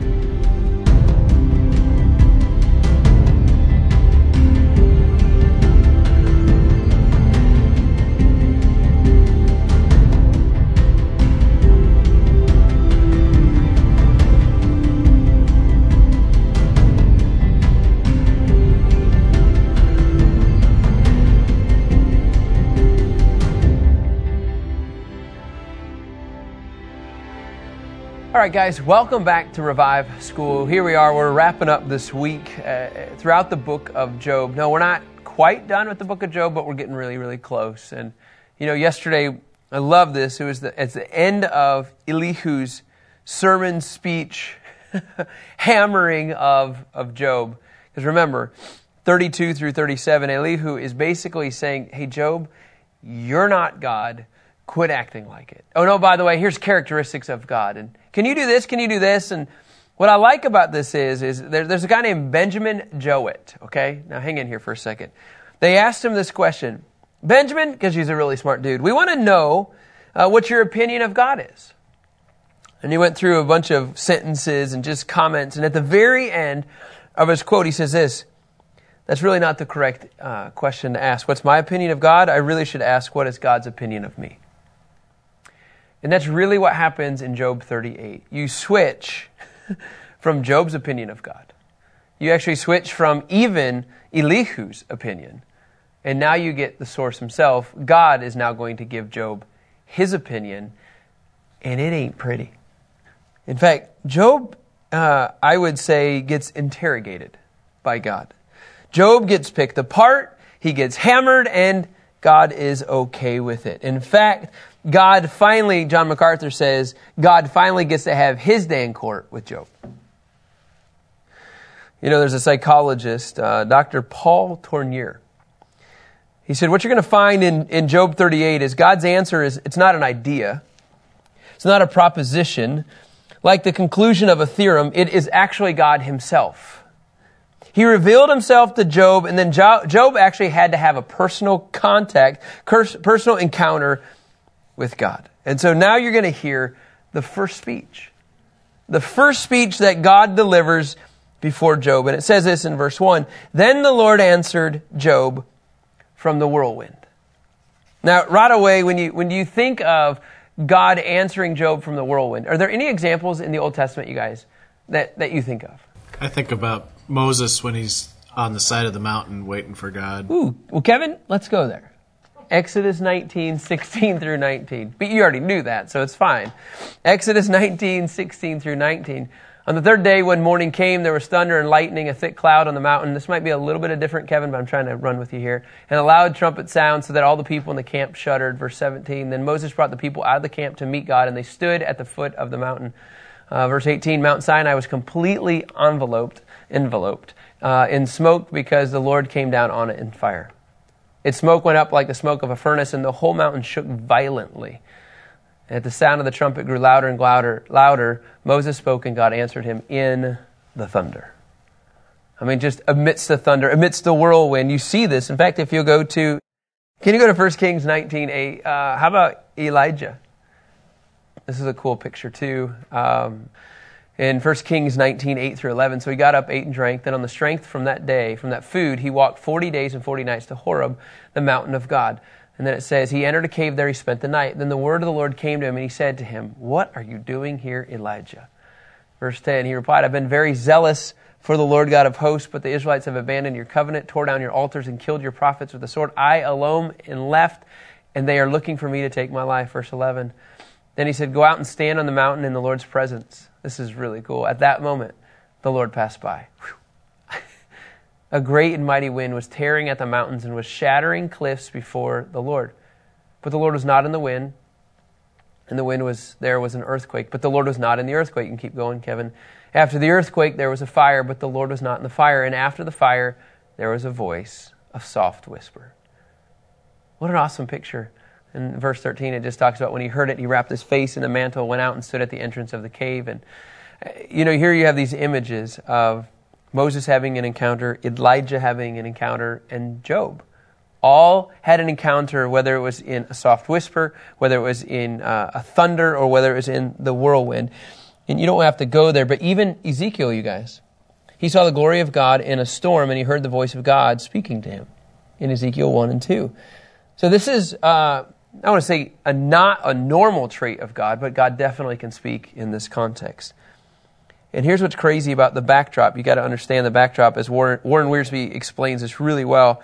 All right, guys, welcome back to Revive School. Here we are. We're wrapping up this week uh, throughout the book of Job. No, we're not quite done with the book of Job, but we're getting really, really close. And, you know, yesterday, I love this. It was the, it's the end of Elihu's sermon speech, hammering of, of Job. Because remember, 32 through 37, Elihu is basically saying, hey, Job, you're not God quit acting like it. Oh no, by the way, here's characteristics of God. And can you do this? Can you do this? And what I like about this is, is there, there's a guy named Benjamin Jowett. Okay, now hang in here for a second. They asked him this question, Benjamin, because he's a really smart dude. We want to know uh, what your opinion of God is. And he went through a bunch of sentences and just comments. And at the very end of his quote, he says this. That's really not the correct uh, question to ask. What's my opinion of God? I really should ask, what is God's opinion of me? And that's really what happens in Job 38. You switch from Job's opinion of God. You actually switch from even Elihu's opinion. And now you get the source himself. God is now going to give Job his opinion, and it ain't pretty. In fact, Job, uh, I would say, gets interrogated by God. Job gets picked apart, he gets hammered, and God is okay with it. In fact, God finally, John MacArthur says, God finally gets to have his day in court with Job. You know, there's a psychologist, uh, Dr. Paul Tournier. He said, What you're going to find in, in Job 38 is God's answer is it's not an idea, it's not a proposition. Like the conclusion of a theorem, it is actually God Himself. He revealed himself to Job, and then Job actually had to have a personal contact, personal encounter with God. And so now you're going to hear the first speech. The first speech that God delivers before Job. And it says this in verse 1 Then the Lord answered Job from the whirlwind. Now, right away, when you, when you think of God answering Job from the whirlwind, are there any examples in the Old Testament, you guys, that, that you think of? I think about Moses when he's on the side of the mountain waiting for God. Ooh, well, Kevin, let's go there. Exodus 19, 16 through 19. But you already knew that, so it's fine. Exodus 19, 16 through 19. On the third day, when morning came, there was thunder and lightning, a thick cloud on the mountain. This might be a little bit of different, Kevin, but I'm trying to run with you here. And a loud trumpet sound, so that all the people in the camp shuddered. Verse 17. Then Moses brought the people out of the camp to meet God, and they stood at the foot of the mountain. Uh, verse 18. Mount Sinai was completely enveloped, enveloped uh, in smoke because the Lord came down on it in fire. Its smoke went up like the smoke of a furnace, and the whole mountain shook violently. And at the sound of the trumpet grew louder and louder, louder. Moses spoke, and God answered him in the thunder. I mean, just amidst the thunder, amidst the whirlwind, you see this. In fact, if you go to, can you go to 1 Kings 19, 8? Uh, how about Elijah? This is a cool picture, too. Um, in 1 Kings 19, 8 through 11. So he got up, ate, and drank. Then on the strength from that day, from that food, he walked 40 days and 40 nights to Horeb, the mountain of God. And then it says, He entered a cave there, he spent the night. Then the word of the Lord came to him, and he said to him, What are you doing here, Elijah? Verse 10, he replied, I've been very zealous for the Lord God of hosts, but the Israelites have abandoned your covenant, tore down your altars, and killed your prophets with the sword. I alone am left, and they are looking for me to take my life. Verse 11. Then he said, Go out and stand on the mountain in the Lord's presence. This is really cool. At that moment, the Lord passed by. a great and mighty wind was tearing at the mountains and was shattering cliffs before the Lord. But the Lord was not in the wind, and the wind was there was an earthquake. But the Lord was not in the earthquake. You can keep going, Kevin. After the earthquake, there was a fire, but the Lord was not in the fire. And after the fire, there was a voice, a soft whisper. What an awesome picture. In verse 13, it just talks about when he heard it, he wrapped his face in a mantle, went out and stood at the entrance of the cave. And, uh, you know, here you have these images of Moses having an encounter, Elijah having an encounter, and Job. All had an encounter, whether it was in a soft whisper, whether it was in uh, a thunder, or whether it was in the whirlwind. And you don't have to go there, but even Ezekiel, you guys, he saw the glory of God in a storm and he heard the voice of God speaking to him in Ezekiel 1 and 2. So this is, uh, I want to say, a not a normal trait of God, but God definitely can speak in this context. And here's what's crazy about the backdrop. You got to understand the backdrop as Warren, Warren explains this really well.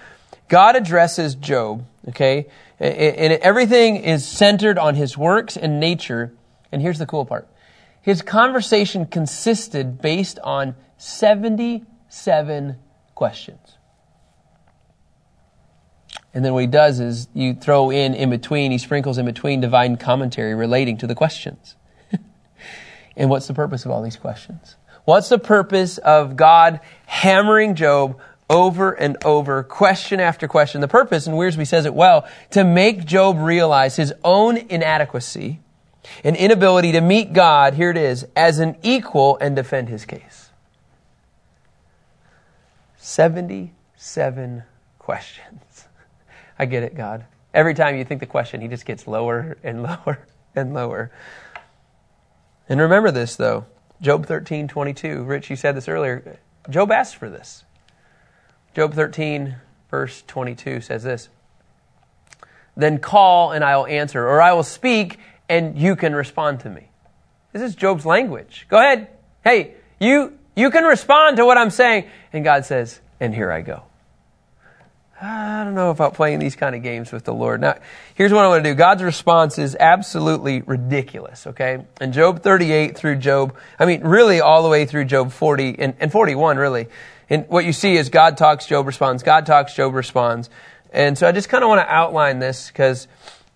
God addresses Job, okay? And everything is centered on his works and nature. And here's the cool part. His conversation consisted based on 77 questions. And then what he does is you throw in in between, he sprinkles in between divine commentary relating to the questions. and what's the purpose of all these questions? What's the purpose of God hammering Job over and over, question after question? The purpose, and Wiersbe says it well, to make Job realize his own inadequacy and inability to meet God, here it is, as an equal and defend his case. 77 questions. I get it, God. Every time you think the question, he just gets lower and lower and lower. And remember this, though. Job 13, 22. Rich, you said this earlier. Job asked for this. Job 13, verse 22 says this Then call and I will answer, or I will speak and you can respond to me. This is Job's language. Go ahead. Hey, you, you can respond to what I'm saying. And God says, And here I go. I don't know about playing these kind of games with the Lord. Now, here's what I want to do. God's response is absolutely ridiculous, okay? And Job 38 through Job, I mean, really all the way through Job 40 and, and 41, really. And what you see is God talks, Job responds. God talks, Job responds. And so I just kind of want to outline this because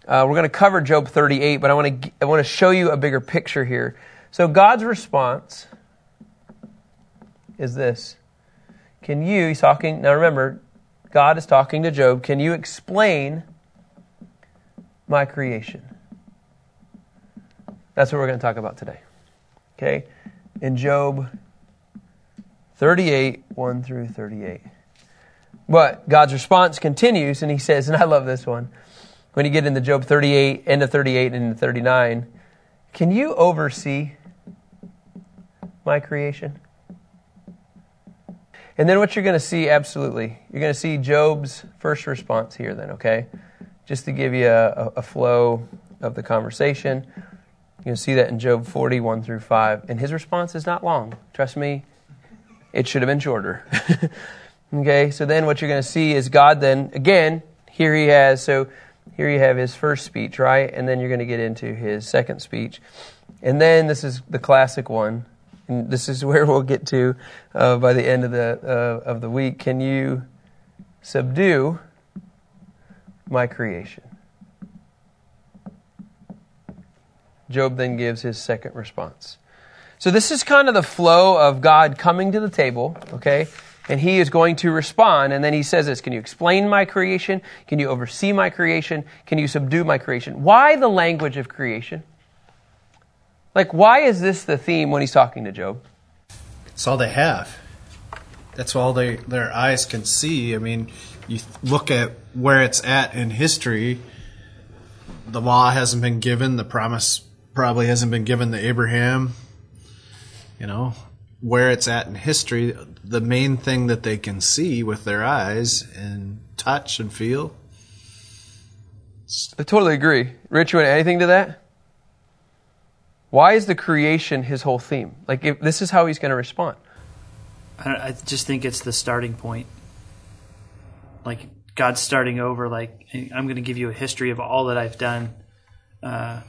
uh, we're going to cover Job 38, but I want to I want to show you a bigger picture here. So God's response is this: Can you? He's talking now. Remember, God is talking to Job, Can you explain my creation? That's what we're going to talk about today. Okay? In Job 38, 1 through 38. But God's response continues, and he says, and I love this one. When you get into Job 38, end of 38 and into 39, can you oversee my creation? And then what you're going to see, absolutely, you're going to see Job's first response here, then, okay? Just to give you a, a flow of the conversation. You can see that in Job 41 through 5. And his response is not long. Trust me, it should have been shorter. okay, so then what you're going to see is God then, again, here he has, so here you have his first speech, right? And then you're going to get into his second speech. And then this is the classic one and this is where we'll get to uh, by the end of the uh, of the week. Can you subdue my creation? Job then gives his second response. So this is kind of the flow of God coming to the table, okay? And he is going to respond, and then he says this Can you explain my creation? Can you oversee my creation? Can you subdue my creation? Why the language of creation? Like, why is this the theme when he's talking to Job? It's all they have. That's all they their eyes can see. I mean, you look at where it's at in history. The law hasn't been given. The promise probably hasn't been given to Abraham. You know, where it's at in history, the main thing that they can see with their eyes and touch and feel. I totally agree. Rich, you want anything to that? Why is the creation his whole theme? Like, if this is how he's going to respond. I, I just think it's the starting point. Like God's starting over. Like I'm going to give you a history of all that I've done, uh,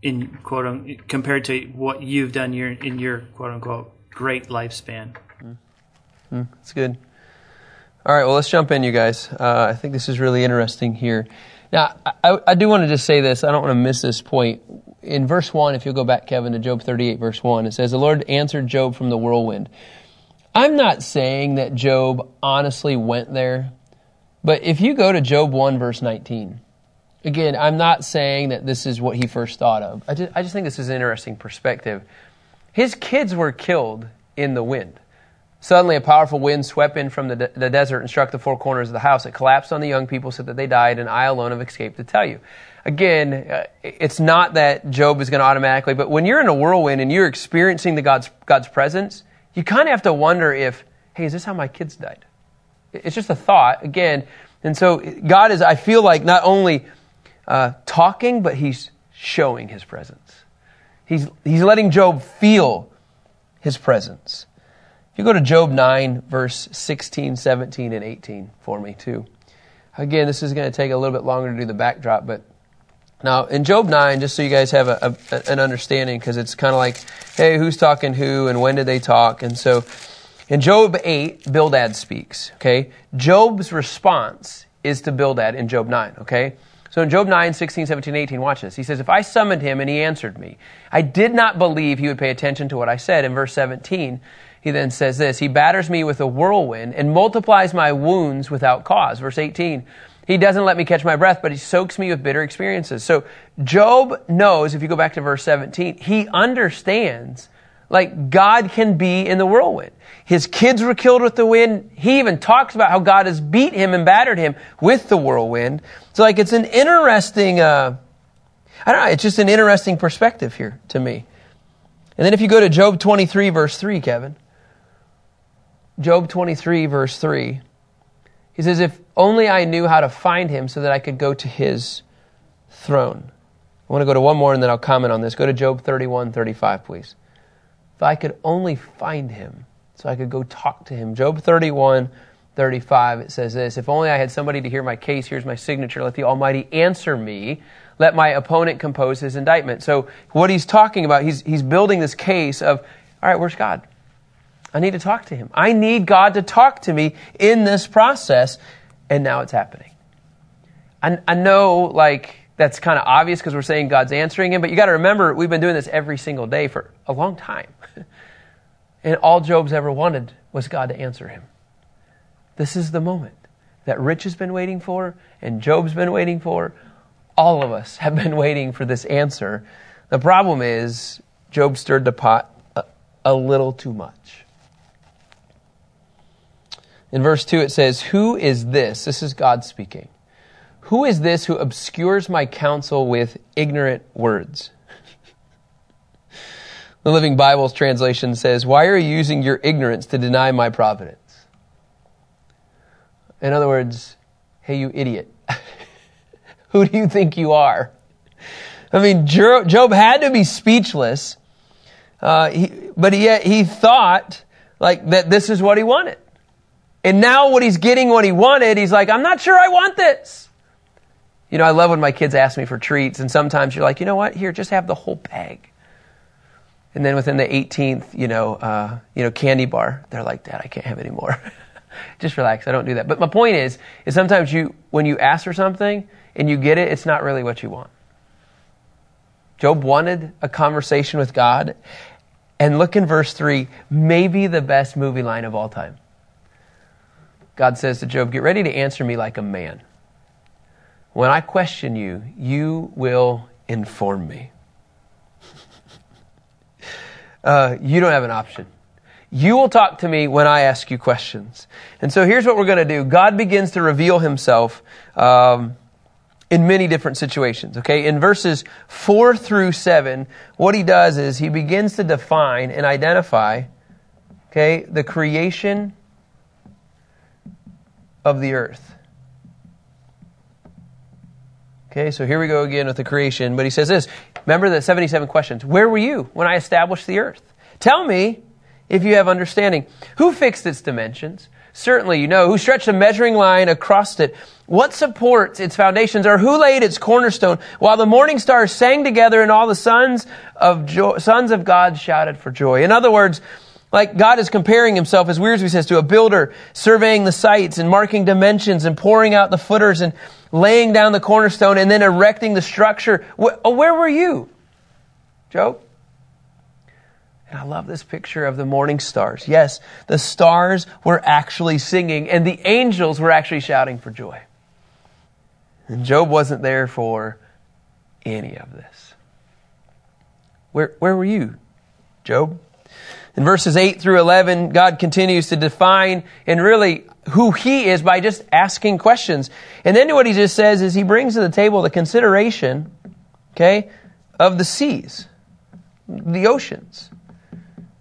in quote unquote, compared to what you've done your in your quote unquote great lifespan. Mm. Mm, that's good. All right, well, let's jump in, you guys. Uh, I think this is really interesting here. Now, I, I do want to just say this. I don't want to miss this point in verse 1, if you'll go back, Kevin, to Job 38, verse 1, it says, The Lord answered Job from the whirlwind. I'm not saying that Job honestly went there, but if you go to Job 1, verse 19, again, I'm not saying that this is what he first thought of. I just, I just think this is an interesting perspective. His kids were killed in the wind. Suddenly, a powerful wind swept in from the, de- the desert and struck the four corners of the house. It collapsed on the young people so that they died, and I alone have escaped to tell you. Again, uh, it's not that Job is going to automatically, but when you're in a whirlwind and you're experiencing the God's, God's presence, you kind of have to wonder if, hey, is this how my kids died? It's just a thought, again. And so God is, I feel like, not only uh, talking, but He's showing His presence. He's, he's letting Job feel His presence. If you go to Job 9, verse 16, 17, and 18 for me, too. Again, this is going to take a little bit longer to do the backdrop, but now in Job 9, just so you guys have a, a, an understanding, because it's kind of like, hey, who's talking who and when did they talk? And so in Job 8, Bildad speaks, okay? Job's response is to Bildad in Job 9, okay? So in Job 9, 16, 17, 18, watch this. He says, If I summoned him and he answered me, I did not believe he would pay attention to what I said. In verse 17, he then says this He batters me with a whirlwind and multiplies my wounds without cause. Verse 18. He doesn't let me catch my breath, but he soaks me with bitter experiences. So Job knows, if you go back to verse 17, he understands like God can be in the whirlwind. His kids were killed with the wind. He even talks about how God has beat him and battered him with the whirlwind. So like it's an interesting, uh, I don't know, it's just an interesting perspective here to me. And then if you go to Job 23 verse 3, Kevin, Job 23, verse 3. He says, If only I knew how to find him so that I could go to his throne. I want to go to one more and then I'll comment on this. Go to Job 31, 35, please. If I could only find him so I could go talk to him. Job 31, 35, it says this If only I had somebody to hear my case, here's my signature. Let the Almighty answer me. Let my opponent compose his indictment. So, what he's talking about, he's, he's building this case of, all right, where's God? I need to talk to him. I need God to talk to me in this process. And now it's happening. I, I know, like, that's kind of obvious because we're saying God's answering him, but you got to remember, we've been doing this every single day for a long time. and all Job's ever wanted was God to answer him. This is the moment that Rich has been waiting for and Job's been waiting for. All of us have been waiting for this answer. The problem is, Job stirred the pot a, a little too much. In verse 2, it says, Who is this? This is God speaking. Who is this who obscures my counsel with ignorant words? the Living Bible's translation says, Why are you using your ignorance to deny my providence? In other words, hey, you idiot. who do you think you are? I mean, Job had to be speechless, uh, he, but yet he thought like that this is what he wanted. And now what he's getting what he wanted, he's like, I'm not sure I want this. You know, I love when my kids ask me for treats, and sometimes you're like, you know what? Here, just have the whole bag. And then within the 18th, you know, uh, you know, candy bar, they're like, Dad, I can't have any more. just relax. I don't do that. But my point is, is sometimes you, when you ask for something and you get it, it's not really what you want. Job wanted a conversation with God, and look in verse three, maybe the best movie line of all time. God says to Job, Get ready to answer me like a man. When I question you, you will inform me. uh, you don't have an option. You will talk to me when I ask you questions. And so here's what we're going to do God begins to reveal himself um, in many different situations. Okay, in verses 4 through 7, what he does is he begins to define and identify okay, the creation of the earth. Okay, so here we go again with the creation. But he says this Remember the 77 questions. Where were you when I established the earth? Tell me if you have understanding. Who fixed its dimensions? Certainly you know. Who stretched a measuring line across it? What supports its foundations? Or who laid its cornerstone? While the morning stars sang together and all the sons of, jo- sons of God shouted for joy. In other words, like God is comparing himself, as Wiersbe says, to a builder surveying the sites and marking dimensions and pouring out the footers and laying down the cornerstone and then erecting the structure. Oh, where were you, Job? And I love this picture of the morning stars. Yes, the stars were actually singing and the angels were actually shouting for joy. And Job wasn't there for any of this. Where, where were you, Job? In verses 8 through 11, God continues to define and really who He is by just asking questions. And then what He just says is He brings to the table the consideration, okay, of the seas, the oceans.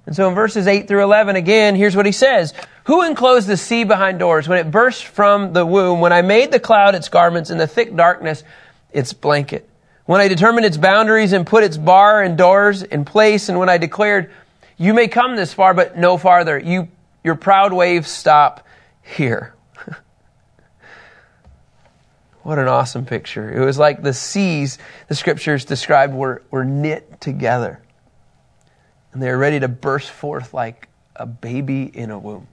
And so in verses 8 through 11, again, here's what He says. Who enclosed the sea behind doors when it burst from the womb, when I made the cloud its garments and the thick darkness its blanket? When I determined its boundaries and put its bar and doors in place, and when I declared, you may come this far, but no farther. You, your proud waves stop here. what an awesome picture. It was like the seas, the scriptures described, were, were knit together. And they were ready to burst forth like a baby in a womb.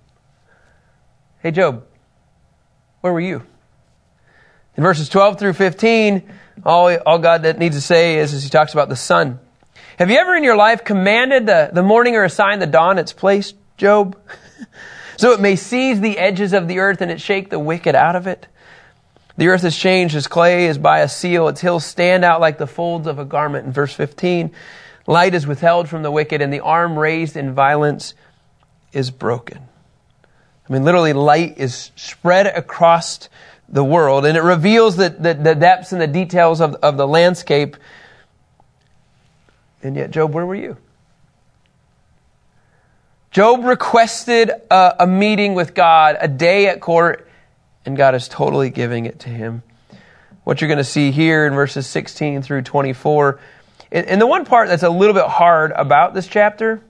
Hey, Job, where were you? In verses 12 through 15, all, all God that needs to say is as he talks about the sun. Have you ever in your life commanded the, the morning or assigned the dawn its place, Job? so it may seize the edges of the earth and it shake the wicked out of it. The earth is changed as clay is by a seal. Its hills stand out like the folds of a garment. In verse 15, light is withheld from the wicked and the arm raised in violence is broken. I mean, literally light is spread across the world and it reveals the, the, the depths and the details of, of the landscape and yet, Job, where were you? Job requested a, a, meeting with God, a day at court, and God is totally giving it to him. What you're going to see here in verses 16 through 24. And, and the one part that's a little bit hard about this chapter,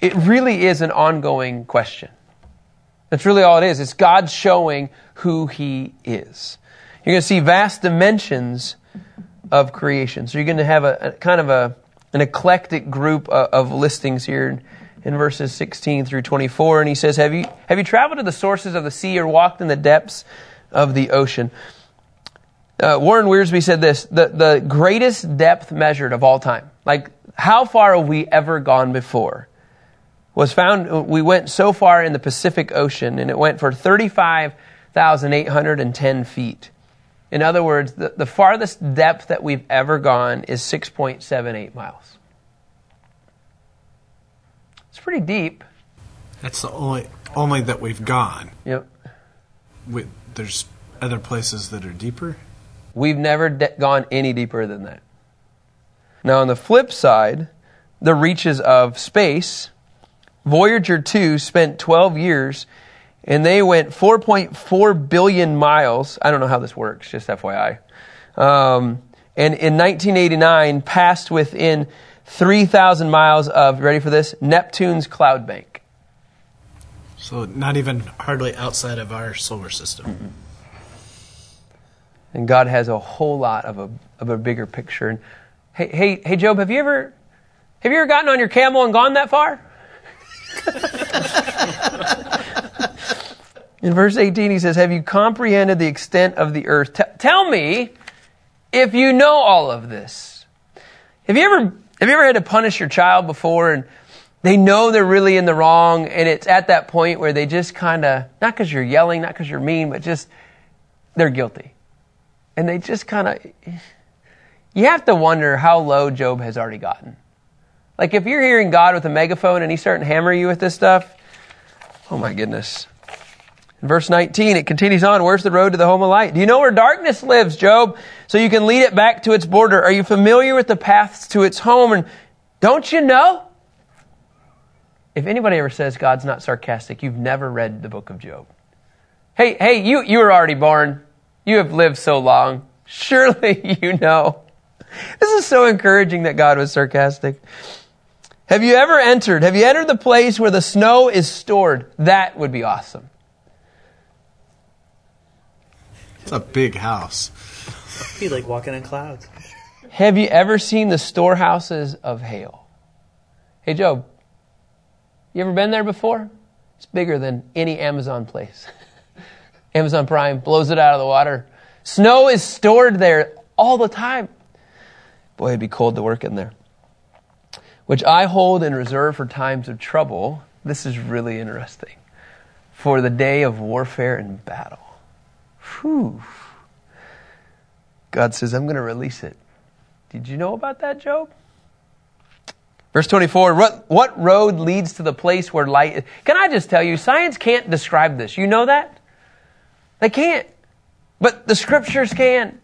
it really is an ongoing question. That's really all it is. It's God showing who He is. You're going to see vast dimensions of creation. So you're going to have a, a kind of a, an eclectic group of, of listings here in, verses 16 through 24. And he says, have you, have you traveled to the sources of the sea or walked in the depths of the ocean? Uh, Warren Wiersbe said this the, the greatest depth measured of all time, like how far have we ever gone before, was found. We went so far in the Pacific Ocean, and it went for 35,810 feet. In other words, the, the farthest depth that we've ever gone is 6.78 miles. It's pretty deep. That's the only only that we've gone. Yep. We, there's other places that are deeper. We've never de- gone any deeper than that. Now, on the flip side, the reaches of space, Voyager 2 spent 12 years and they went 4.4 billion miles. I don't know how this works, just FYI. Um, and in 1989, passed within 3,000 miles of, ready for this, Neptune's cloud bank. So not even hardly outside of our solar system. Mm-hmm. And God has a whole lot of a, of a bigger picture. And hey, hey, hey, Job, have you ever, have you ever gotten on your camel and gone that far? In verse 18, he says, Have you comprehended the extent of the earth? T- tell me if you know all of this. Have you ever, have you ever had to punish your child before and they know they're really in the wrong and it's at that point where they just kind of, not because you're yelling, not because you're mean, but just they're guilty. And they just kind of, you have to wonder how low Job has already gotten. Like if you're hearing God with a megaphone and he's starting to hammer you with this stuff, oh my goodness. In verse 19, it continues on. Where's the road to the home of light? Do you know where darkness lives, Job? So you can lead it back to its border. Are you familiar with the paths to its home? And don't you know? If anybody ever says God's not sarcastic, you've never read the book of Job. Hey, hey, you, you were already born. You have lived so long. Surely you know. This is so encouraging that God was sarcastic. Have you ever entered? Have you entered the place where the snow is stored? That would be awesome. It's a big house. Be like walking in clouds. Have you ever seen the storehouses of hail? Hey, Job, you ever been there before? It's bigger than any Amazon place. Amazon Prime blows it out of the water. Snow is stored there all the time. Boy, it'd be cold to work in there. Which I hold in reserve for times of trouble. This is really interesting. For the day of warfare and battle. Whew. God says, I'm going to release it. Did you know about that, Job? Verse 24, what, road leads to the place where light is? Can I just tell you, science can't describe this. You know that? They can't. But the scriptures can.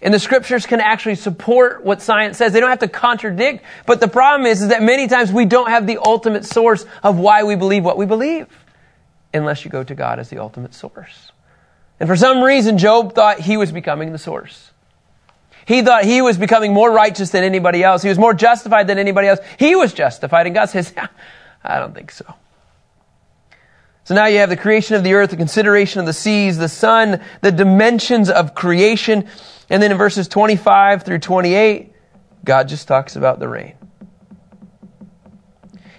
And the scriptures can actually support what science says. They don't have to contradict. But the problem is, is that many times we don't have the ultimate source of why we believe what we believe. Unless you go to God as the ultimate source. And for some reason, Job thought he was becoming the source. He thought he was becoming more righteous than anybody else. He was more justified than anybody else. He was justified. And God says, I don't think so. So now you have the creation of the earth, the consideration of the seas, the sun, the dimensions of creation. And then in verses 25 through 28, God just talks about the rain.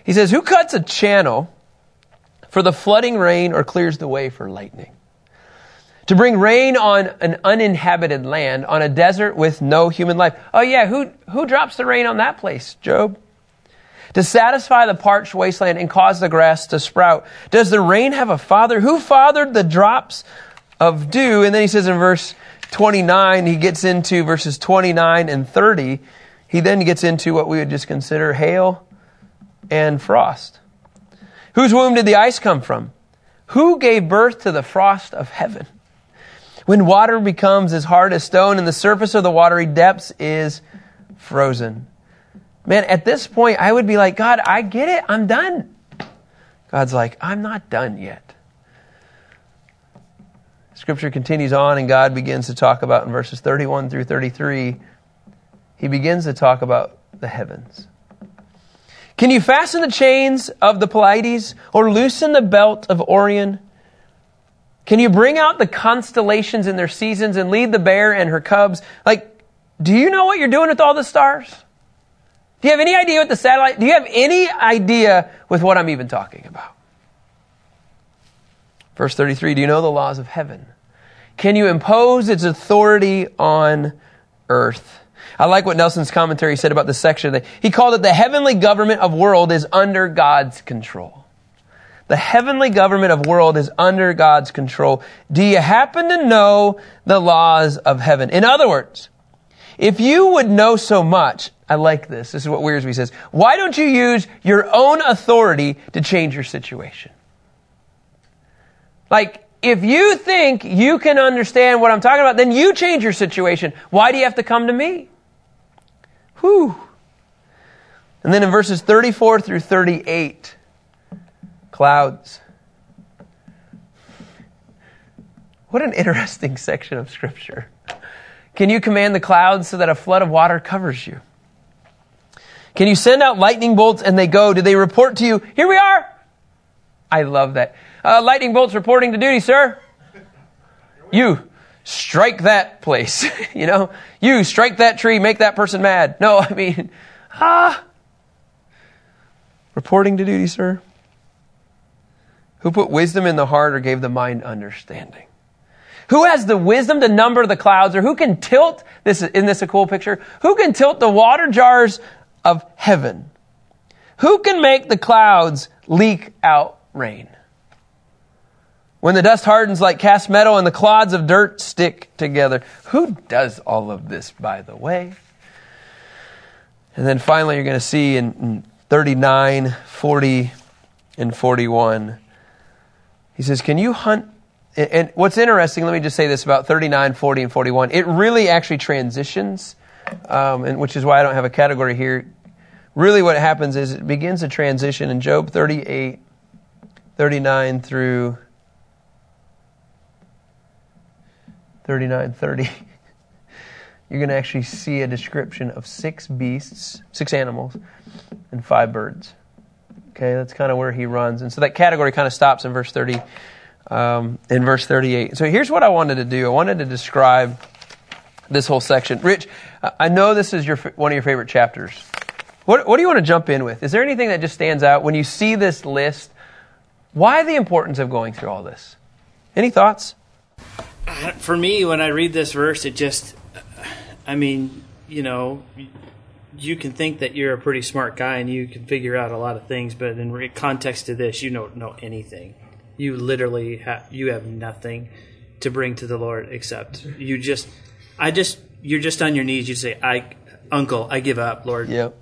He says, Who cuts a channel for the flooding rain or clears the way for lightning? To bring rain on an uninhabited land, on a desert with no human life. Oh yeah, who, who drops the rain on that place, Job? To satisfy the parched wasteland and cause the grass to sprout. Does the rain have a father? Who fathered the drops of dew? And then he says in verse 29, he gets into verses 29 and 30. He then gets into what we would just consider hail and frost. Whose womb did the ice come from? Who gave birth to the frost of heaven? When water becomes as hard as stone and the surface of the watery depths is frozen. Man, at this point, I would be like, God, I get it. I'm done. God's like, I'm not done yet. Scripture continues on, and God begins to talk about in verses 31 through 33, he begins to talk about the heavens. Can you fasten the chains of the Pleiades or loosen the belt of Orion? Can you bring out the constellations in their seasons and lead the bear and her cubs? Like, do you know what you're doing with all the stars? Do you have any idea what the satellite, do you have any idea with what I'm even talking about? Verse 33, do you know the laws of heaven? Can you impose its authority on earth? I like what Nelson's commentary said about this section. He called it the heavenly government of world is under God's control. The heavenly government of world is under God's control. Do you happen to know the laws of heaven? In other words, if you would know so much, I like this. This is what Wiersbe says. Why don't you use your own authority to change your situation? Like, if you think you can understand what I'm talking about, then you change your situation. Why do you have to come to me? Whew. And then in verses 34 through 38, clouds. What an interesting section of Scripture. Can you command the clouds so that a flood of water covers you? Can you send out lightning bolts and they go? Do they report to you, here we are? I love that. Uh, lightning bolts reporting to duty, sir. You strike that place. you know, you strike that tree, make that person mad. No, I mean, ah. Reporting to duty, sir. Who put wisdom in the heart or gave the mind understanding? Who has the wisdom to number the clouds or who can tilt this isn't this a cool picture? Who can tilt the water jars of heaven? Who can make the clouds leak out rain? When the dust hardens like cast metal and the clods of dirt stick together. Who does all of this, by the way? And then finally, you're going to see in 39, 40, and 41 he says, Can you hunt? And what's interesting, let me just say this about 39, 40, and 41. It really actually transitions, um, and which is why I don't have a category here. Really, what happens is it begins a transition in Job 38, 39 through 39, 30. You're going to actually see a description of six beasts, six animals, and five birds. Okay, that's kind of where he runs. And so that category kind of stops in verse 30, um, in verse 38. So here's what I wanted to do. I wanted to describe this whole section. Rich, I know this is your one of your favorite chapters. What, what do you want to jump in with? Is there anything that just stands out when you see this list? Why the importance of going through all this? Any thoughts? For me, when I read this verse, it just, I mean, you know, you can think that you're a pretty smart guy and you can figure out a lot of things, but in context to this, you don't know anything. You literally have you have nothing to bring to the Lord except you just, I just, you're just on your knees. You say, "I, Uncle, I give up, Lord." Yep.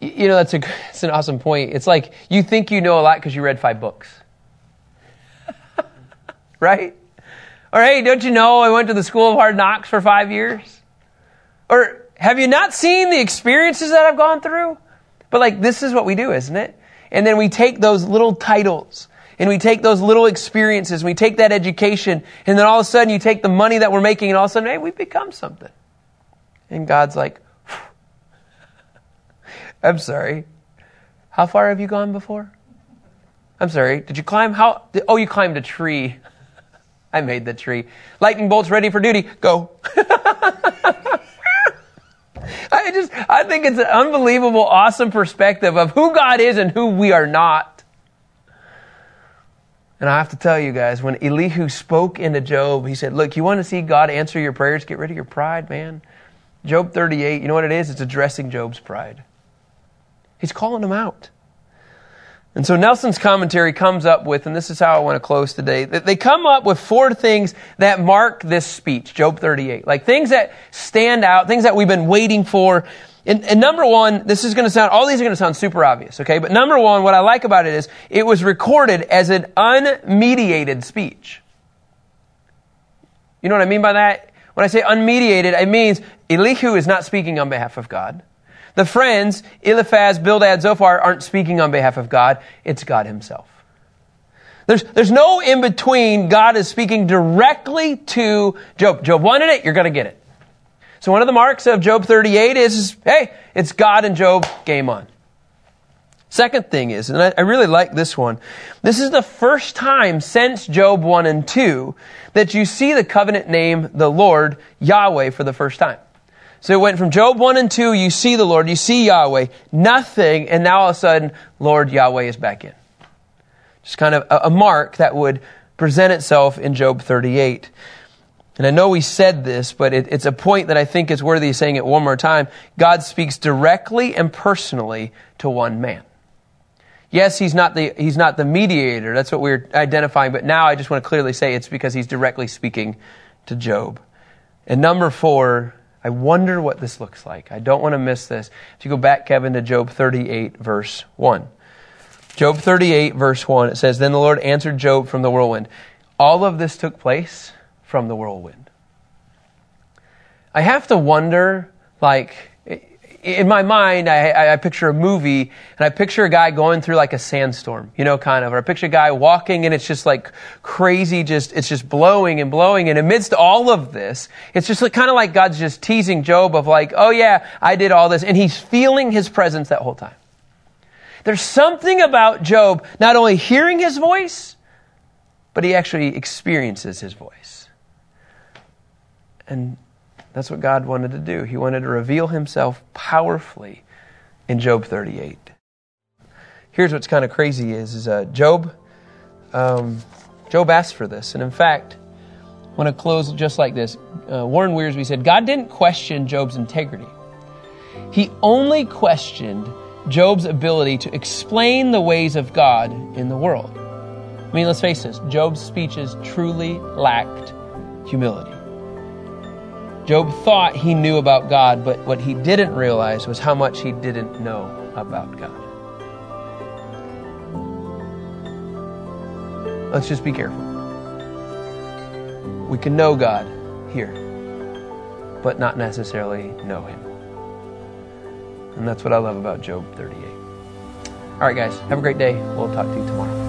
You know, that's a it's an awesome point. It's like you think you know a lot because you read five books, right? Or hey, don't you know I went to the school of hard knocks for five years? Or have you not seen the experiences that I've gone through? But like this is what we do, isn't it? And then we take those little titles and we take those little experiences, we take that education, and then all of a sudden you take the money that we're making, and all of a sudden, hey, we've become something. And God's like, I'm sorry. How far have you gone before? I'm sorry. Did you climb? How? Oh, you climbed a tree. I made the tree. Lightning bolts ready for duty. Go. I just, I think it's an unbelievable, awesome perspective of who God is and who we are not. And I have to tell you guys, when Elihu spoke into Job, he said, Look, you want to see God answer your prayers? Get rid of your pride, man. Job 38, you know what it is? It's addressing Job's pride. He's calling him out. And so Nelson's commentary comes up with, and this is how I want to close today. that They come up with four things that mark this speech, Job 38. Like things that stand out, things that we've been waiting for. And, and, number one, this is going to sound, all these are going to sound super obvious, okay? But number one, what I like about it is it was recorded as an unmediated speech. You know what I mean by that? When I say unmediated, it means Elihu is not speaking on behalf of God. The friends, Eliphaz, Bildad, Zophar, aren't speaking on behalf of God. It's God himself. There's, there's no in between. God is speaking directly to Job. Job wanted it, you're going to get it. So one of the marks of Job 38 is, hey, it's God and Job, game on. Second thing is, and I, I really like this one, this is the first time since Job 1 and 2 that you see the covenant name, the Lord, Yahweh, for the first time. So it went from Job 1 and 2, you see the Lord, you see Yahweh, nothing, and now all of a sudden, Lord Yahweh is back in. Just kind of a, a mark that would present itself in Job 38. And I know we said this, but it, it's a point that I think is worthy of saying it one more time. God speaks directly and personally to one man. Yes, he's not the, he's not the mediator. That's what we're identifying. But now I just want to clearly say it's because he's directly speaking to Job. And number four, I wonder what this looks like. I don't want to miss this. If you go back, Kevin, to Job 38, verse 1. Job 38, verse 1, it says, Then the Lord answered Job from the whirlwind. All of this took place from the whirlwind. I have to wonder, like, in my mind, I, I, picture a movie and I picture a guy going through like a sandstorm, you know, kind of, or I picture a guy walking and it's just like crazy, just, it's just blowing and blowing. And amidst all of this, it's just like, kind of like God's just teasing Job of like, oh yeah, I did all this. And he's feeling his presence that whole time. There's something about Job not only hearing his voice, but he actually experiences his voice. And that's what God wanted to do. He wanted to reveal himself powerfully in Job 38. Here's what's kind of crazy is, is uh, Job, um, Job asked for this. And in fact, I want to close just like this. Uh, Warren Wiersbe said, God didn't question Job's integrity. He only questioned Job's ability to explain the ways of God in the world. I mean, let's face this, Job's speeches truly lacked humility. Job thought he knew about God, but what he didn't realize was how much he didn't know about God. Let's just be careful. We can know God here, but not necessarily know Him. And that's what I love about Job 38. All right, guys, have a great day. We'll talk to you tomorrow.